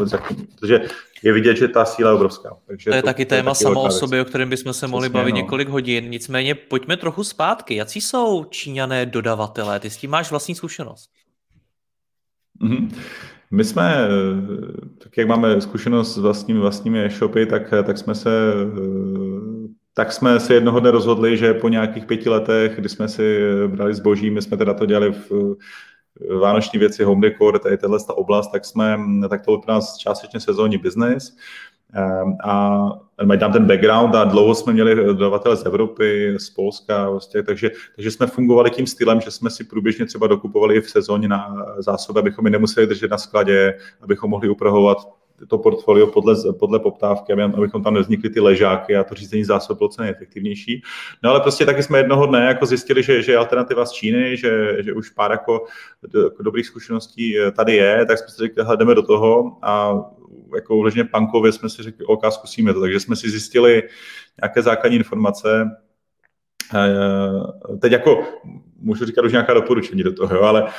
protože je vidět, že ta síla je obrovská. Takže to je to, taky téma taky samo o sobě, o kterém bychom se mohli Přesně, bavit no. několik hodin. Nicméně pojďme trochu zpátky. Jaký jsou Číňané dodavatelé? Ty s tím máš vlastní zkušenost. Mm-hmm. My jsme, tak jak máme zkušenost s vlastními, vlastními e-shopy, tak, tak jsme se tak jsme si jednoho dne rozhodli, že po nějakých pěti letech, kdy jsme si brali zboží, my jsme teda to dělali v vánoční věci, home decor, tady tahle ta oblast, tak jsme, tak to byl pro nás částečně sezónní business. Ehm, a mají tam ten background a dlouho jsme měli dodavatele z Evropy, z Polska, vlastně, takže, takže jsme fungovali tím stylem, že jsme si průběžně třeba dokupovali v sezóně na zásoby, abychom je nemuseli držet na skladě, abychom mohli upravovat to portfolio podle, podle poptávky, abychom tam nevznikly ty ležáky a to řízení zásob bylo co nejefektivnější. No ale prostě taky jsme jednoho dne jako zjistili, že, že je alternativa z Číny, že, že už pár jako, do, jako dobrých zkušeností tady je, tak jsme si řekli, jdeme do toho a jako uležně punkově jsme si řekli, OK, zkusíme to. Takže jsme si zjistili nějaké základní informace, Teď jako můžu říkat už nějaká doporučení do toho, jo, ale eh,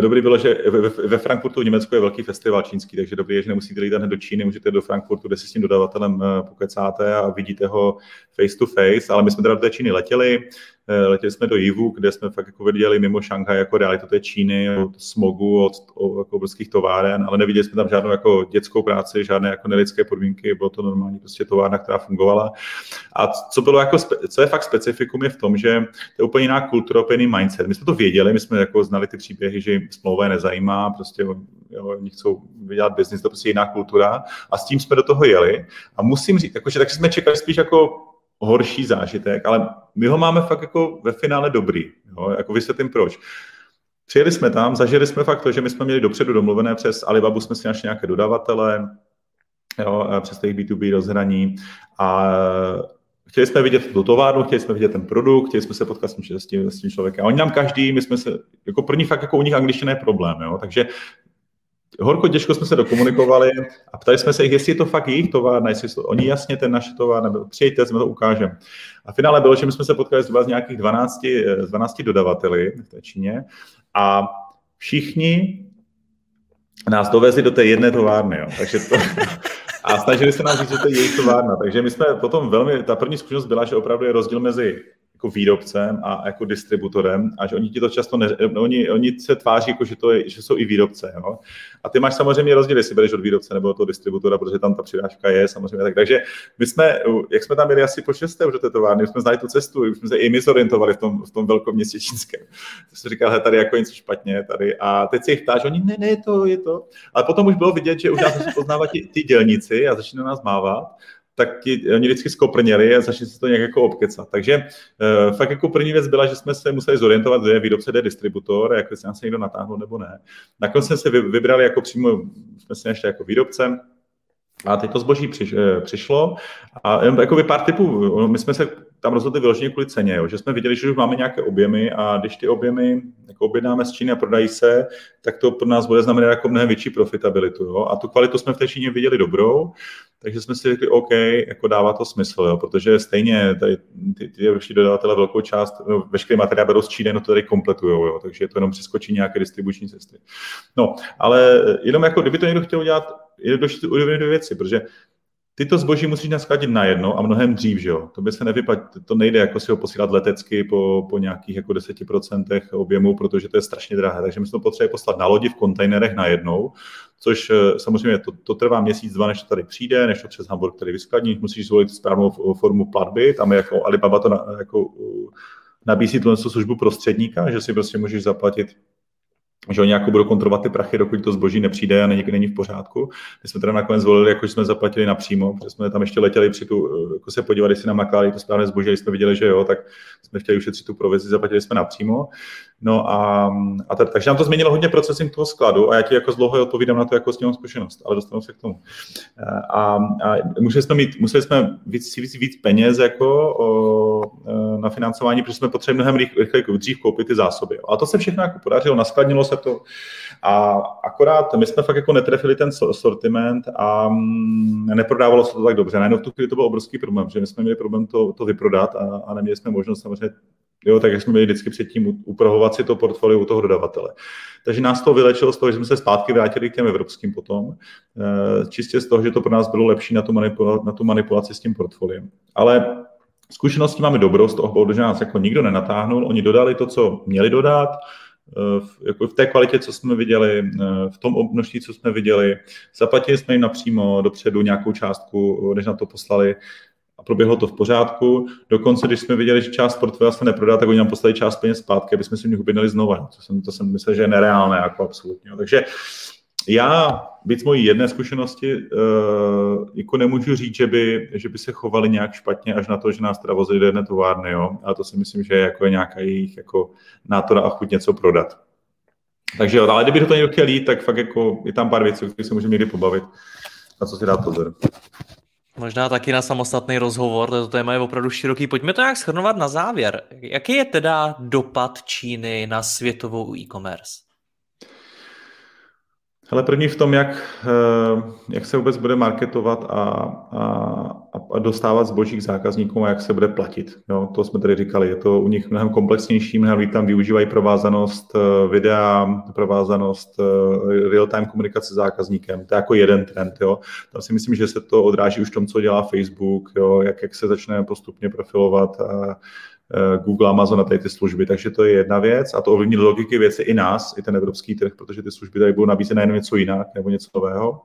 dobrý bylo, že ve, Frankfurtu v Německu je velký festival čínský, takže dobrý je, že nemusíte jít hned do Číny, můžete do Frankfurtu, kde si s tím dodavatelem eh, pokecáte a vidíte ho face to face, ale my jsme teda do té Číny letěli, Eh, letěli jsme do Jivu, kde jsme fakt jako viděli mimo Šanghaj jako realitu té Číny, od smogu, od, od jako obrovských továren, ale neviděli jsme tam žádnou jako dětskou práci, žádné jako nelidské podmínky, bylo to normální prostě továrna, která fungovala. A co bylo jako, co je fakt specifikum je v tom, že to je úplně jiná kultura, úplně jiný mindset. My jsme to věděli, my jsme jako znali ty příběhy, že jim smlouva nezajímá, prostě jo, oni chcou vydělat biznis, to prostě jiná kultura a s tím jsme do toho jeli. A musím říct, jakože tak jsme čekali spíš jako horší zážitek, ale my ho máme fakt jako ve finále dobrý. Jo? Jako vysvětlím proč. Přijeli jsme tam, zažili jsme fakt to, že my jsme měli dopředu domluvené přes Alibabu, jsme si našli nějaké dodavatele, jo, přes jejich B2B rozhraní a chtěli jsme vidět tu továrnu, chtěli jsme vidět ten produkt, chtěli jsme se potkat s tím, s tím člověkem. A oni nám každý, my jsme se, jako první fakt jako u nich angličtina je problém, jo? takže horko těžko jsme se dokomunikovali a ptali jsme se jich, jestli je to fakt jejich továrna, jestli to, oni jasně ten naš továrna, nebo přijďte, jsme to ukážeme. A finále bylo, že my jsme se potkali zhruba z nějakých 12, z 12 dodavateli v té Číně a všichni nás dovezli do té jedné továrny. Jo. Takže to, a snažili se nám říct, že to je jejich továrna. Takže my jsme potom velmi, ta první zkušenost byla, že opravdu je rozdíl mezi jako výrobcem a jako distributorem a že oni ti to často ne, oni, oni se tváří, jako, že, to je, že jsou i výrobce. Jo? A ty máš samozřejmě rozdíl, jestli budeš od výrobce nebo od toho distributora, protože tam ta přirážka je samozřejmě. Tak, takže my jsme, jak jsme tam byli asi po šesté už do té továrny, jsme znali tu cestu, už jsme se i my zorientovali v tom, v tom velkoměstě čínském. To jsem říkal, tady jako něco špatně tady. A teď se jich ptáš, oni ne, ne, to, je to. Ale potom už bylo vidět, že už nás poznávat ti, ty dělníci a začínají nás mávat tak ti, oni vždycky skoprněli a začali se to nějak jako obkecat. Takže uh, fakt jako první věc byla, že jsme se museli zorientovat, kde je výrobce, kde je distributor, jak se nás někdo natáhl nebo ne. Nakonec jsme se vybrali jako přímo, jsme se našli jako výrobce, a teď to zboží přiš, eh, přišlo a jenom jako pár typů, my jsme se tam rozhodli vyloženě kvůli ceně, jo, že jsme viděli, že už máme nějaké objemy a když ty objemy jako objednáme z Číny a prodají se, tak to pro nás bude znamenat jako mnohem větší profitabilitu. Jo, a tu kvalitu jsme v té Číně viděli dobrou, takže jsme si řekli, OK, jako dává to smysl, jo, protože stejně tady ty, ty evropští dodavatele velkou část, no, veškerý materiál berou z Číny, no to tady kompletují, takže je to jenom přeskočí nějaké distribuční cesty. No, ale jenom jako, kdyby to někdo chtěl udělat, je důležité uvědomit dvě věci, protože tyto zboží musíš naskladit najednou a mnohem dřív, že jo. To by se nevypad, to nejde jako si ho posílat letecky po, po nějakých jako 10% objemu, protože to je strašně drahé. Takže my jsme to potřebovali poslat na lodi v kontejnerech najednou, což eh, samozřejmě to, to trvá měsíc, dva, než to tady přijde, než to přes Hamburg tady vyskladní, musíš zvolit správnou formu platby, tam je jako Alibaba to na, jako nabízí tu službu prostředníka, že si prostě můžeš zaplatit že oni jako budou kontrolovat ty prachy, dokud to zboží nepřijde a není, není v pořádku. My jsme teda nakonec zvolili, jako jsme zaplatili napřímo, protože jsme tam ještě letěli při tu, jako se podívat, jestli nám nakládali to správné zboží, když jsme viděli, že jo, tak jsme chtěli ušetřit tu provizi, zaplatili jsme napřímo. No a, a tak, takže nám to změnilo hodně procesing toho skladu a já ti jako z dlouho odpovídám na to, jako s tím zkušenost, ale dostanu se k tomu. A, a museli jsme mít, museli jsme víc, víc, víc peněz jako o, na financování, protože jsme potřebovali mnohem rychleji dřív koupit ty zásoby. A to se všechno jako podařilo, naskladnilo se to. A akorát my jsme fakt jako netrefili ten sortiment a mm, neprodávalo se to tak dobře. Najednou v tu chvíli to byl obrovský problém, že my jsme měli problém to, to vyprodat a, a neměli jsme možnost samozřejmě Jo, tak jak jsme měli vždycky předtím upravovat si to portfolio u toho dodavatele. Takže nás to vylečilo z toho, že jsme se zpátky vrátili k těm evropským potom, eh, čistě z toho, že to pro nás bylo lepší na tu, manipula- na tu manipulaci s tím portfoliem. Ale zkušenosti máme dobrou z toho že nás jako nikdo nenatáhnul, oni dodali to, co měli dodat, eh, v, jako v té kvalitě, co jsme viděli, eh, v tom množství, co jsme viděli. Zaplatili jsme jim napřímo dopředu nějakou částku, než na to poslali a proběhlo to v pořádku. Dokonce, když jsme viděli, že část portfolia se neprodá, tak oni nám poslali část peněz zpátky, aby jsme si v nich objednali znova. To jsem, to jsem myslel, že je nereálné, jako absolutně. Takže já, být z mojí jedné zkušenosti, uh, jako nemůžu říct, že by, že by se chovali nějak špatně až na to, že nás teda vozili do jedné továrny, jo? A to si myslím, že je jako nějaká jejich jako nátora a chuť něco prodat. Takže jo, ale kdyby to někdo chtěl jít, tak fakt jako je tam pár věcí, o kterých se můžeme někdy pobavit. Na co si dát pozor. Možná taky na samostatný rozhovor, to téma je opravdu široký. Pojďme to nějak schrnovat na závěr. Jaký je teda dopad Číny na světovou e-commerce? Ale první v tom, jak, eh, jak se vůbec bude marketovat a, a, a dostávat zboží k zákazníkům a jak se bude platit. Jo, to jsme tady říkali, je to u nich mnohem komplexnější, mnohem tam využívají provázanost eh, videa, provázanost eh, real-time komunikace s zákazníkem. To je jako jeden trend. Jo. Tam si myslím, že se to odráží už v tom, co dělá Facebook, jo, jak, jak se začne postupně profilovat a, Google, Amazon a tady ty služby. Takže to je jedna věc a to ovlivní logiky věci i nás, i ten evropský trh, protože ty služby tady budou nabízet najednou něco jinak nebo něco nového.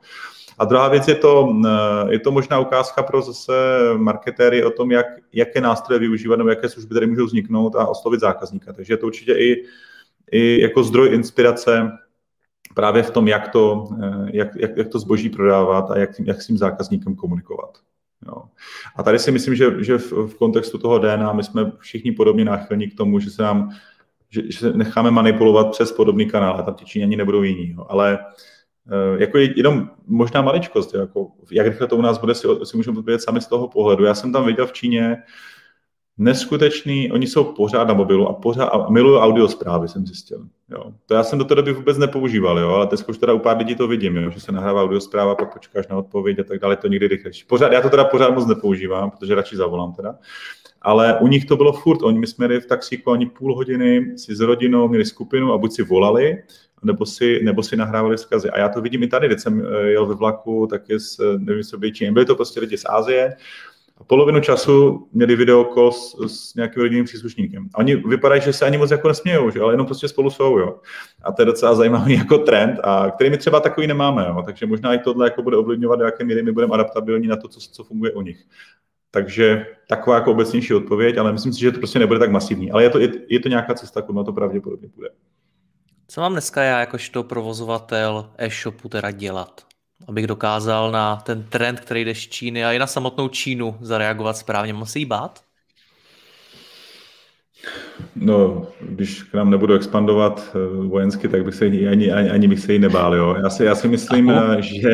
A druhá věc je to, eh, je to možná ukázka pro zase marketéry o tom, jak, jaké nástroje využívat nebo jaké služby tady můžou vzniknout a oslovit zákazníka. Takže je to určitě i, i jako zdroj inspirace právě v tom, jak to, eh, jak, jak, jak to zboží prodávat a jak, jak s tím zákazníkem komunikovat. Jo. A tady si myslím, že, že v, v kontextu toho DNA my jsme všichni podobně náchylní k tomu, že se nám že, že se necháme manipulovat přes podobný kanál, a tam ti Číňani nebudou jiní. Jo. Ale uh, jako jenom možná maličkost, jako, jak rychle to u nás bude, si, si můžeme odpovědět sami z toho pohledu. Já jsem tam viděl v Číně neskutečný, oni jsou pořád na mobilu a pořád a milují audio zprávy, jsem zjistil. Jo. To já jsem do té doby vůbec nepoužíval, jo, ale teď už teda u pár lidí to vidím, jo, že se nahrává audio zpráva, pak počkáš na odpověď a tak dále, to někdy rychlejší. Pořád, já to teda pořád moc nepoužívám, protože radši zavolám teda. Ale u nich to bylo furt, oni my jsme jeli v taxíku ani půl hodiny si s rodinou, měli skupinu a buď si volali, nebo si, nebo si nahrávali vzkazy. A já to vidím i tady, když jsem eh, jel ve vlaku, tak je z, nevím, co byli to prostě lidi z Ázie, polovinu času měli video s, s nějakým rodinným příslušníkem. A oni vypadají, že se ani moc jako nesmějou, že? ale jenom prostě spolu jsou. Jo? A to je docela zajímavý jako trend, a který my třeba takový nemáme. Jo? Takže možná i tohle jako bude ovlivňovat, do jaké míry my budeme adaptabilní na to, co, co funguje u nich. Takže taková jako obecnější odpověď, ale myslím si, že to prostě nebude tak masivní. Ale je to, je, je to nějaká cesta, kudy to pravděpodobně bude. Co mám dneska já jakožto provozovatel e-shopu teda dělat? Abych dokázal na ten trend, který jde z Číny a i na samotnou Čínu zareagovat správně. Jí bát? No, když k nám nebudu expandovat eh, vojensky, tak bych se ani, ani, ani bych se jí nebál. Jo. Já, si, já si myslím, Aho. že,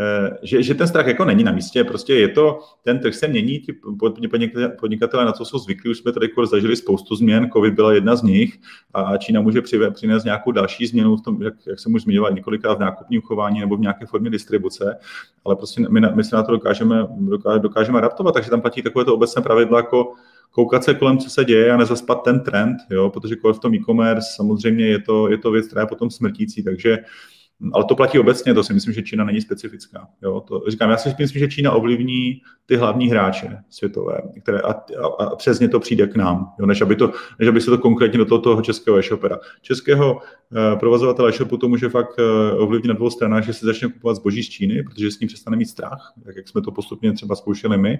eh, že, že ten strach jako není na místě. Prostě je to, ten trh se mění, ti podnikatelé na co jsou zvyklí, už jsme tady zažili spoustu změn, COVID byla jedna z nich a Čína může přinést nějakou další změnu v tom, jak, jak jsem už zmiňoval, několikrát v nákupním chování nebo v nějaké formě distribuce, ale prostě my, my se na to dokážeme, dokážeme adaptovat, takže tam platí takovéto obecné pravidla jako koukat se kolem, co se děje a nezaspat ten trend, jo, protože v tom e-commerce samozřejmě je to, je to věc, která je potom smrtící, takže ale to platí obecně, to si myslím, že Čína není specifická. Jo? To, říkám, já si myslím, že Čína ovlivní ty hlavní hráče světové, které, a, a, a přes ně to přijde k nám, jo? Než, aby to, než aby se to konkrétně do toho, toho českého e-shopera. Českého uh, provozovatele e-shopu to může fakt uh, ovlivnit na dvou stranách, že se začne kupovat zboží z Číny, protože s ním přestane mít strach, tak jak jsme to postupně třeba zkoušeli my,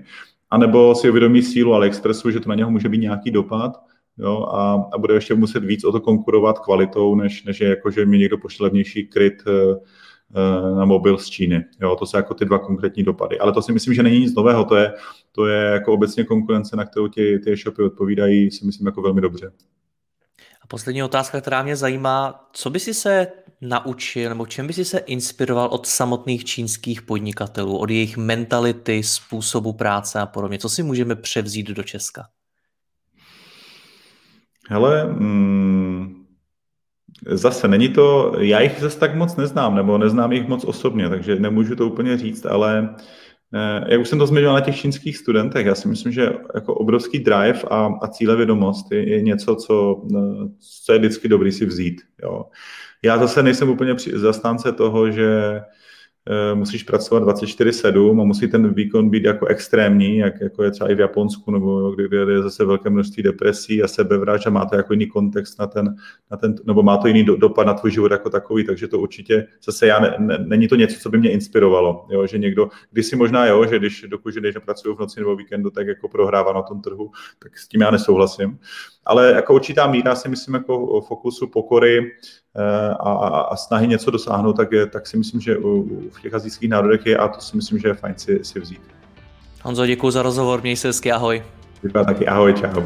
anebo si uvědomí sílu AliExpressu, že to na něho může být nějaký dopad, jo, a, a bude ještě muset víc o to konkurovat kvalitou, než, než je jako, že mi někdo pošle levnější kryt uh, na mobil z Číny. Jo, to jsou jako ty dva konkrétní dopady. Ale to si myslím, že není nic nového, to je, to je jako obecně konkurence, na kterou ty, ty e-shopy odpovídají, si myslím, jako velmi dobře. A poslední otázka, která mě zajímá, co by si se naučil, nebo čem by si se inspiroval od samotných čínských podnikatelů, od jejich mentality, způsobu práce a podobně? Co si můžeme převzít do Česka? Hele, mm, zase není to, já jich zase tak moc neznám, nebo neznám jich moc osobně, takže nemůžu to úplně říct, ale Eh, jak už jsem to zmiňoval na těch čínských studentech, já si myslím, že jako obrovský drive a, a cílevědomost je, je něco, co, eh, co je vždycky dobrý si vzít. Jo. Já zase nejsem úplně zastánce toho, že musíš pracovat 24-7 a musí ten výkon být jako extrémní, jak, jako je třeba i v Japonsku, nebo kde, kde je zase velké množství depresí a sebevraž a má to jako jiný kontext na ten, na ten nebo má to jiný do, dopad na tvůj život jako takový, takže to určitě zase já, ne, ne, není to něco, co by mě inspirovalo, jo, že někdo, když si možná jo, že když dokud že nepracuju v noci nebo víkendu, tak jako prohrává na tom trhu, tak s tím já nesouhlasím. Ale jako určitá míra si myslím jako fokusu pokory, Eh, a, a snahy něco dosáhnout, tak, je, tak si myslím, že u, v těch azijských národech je a to si myslím, že je fajn si, si vzít. Honzo, děkuji za rozhovor, měj se hezky, ahoj. Děkuji taky, ahoj, čau.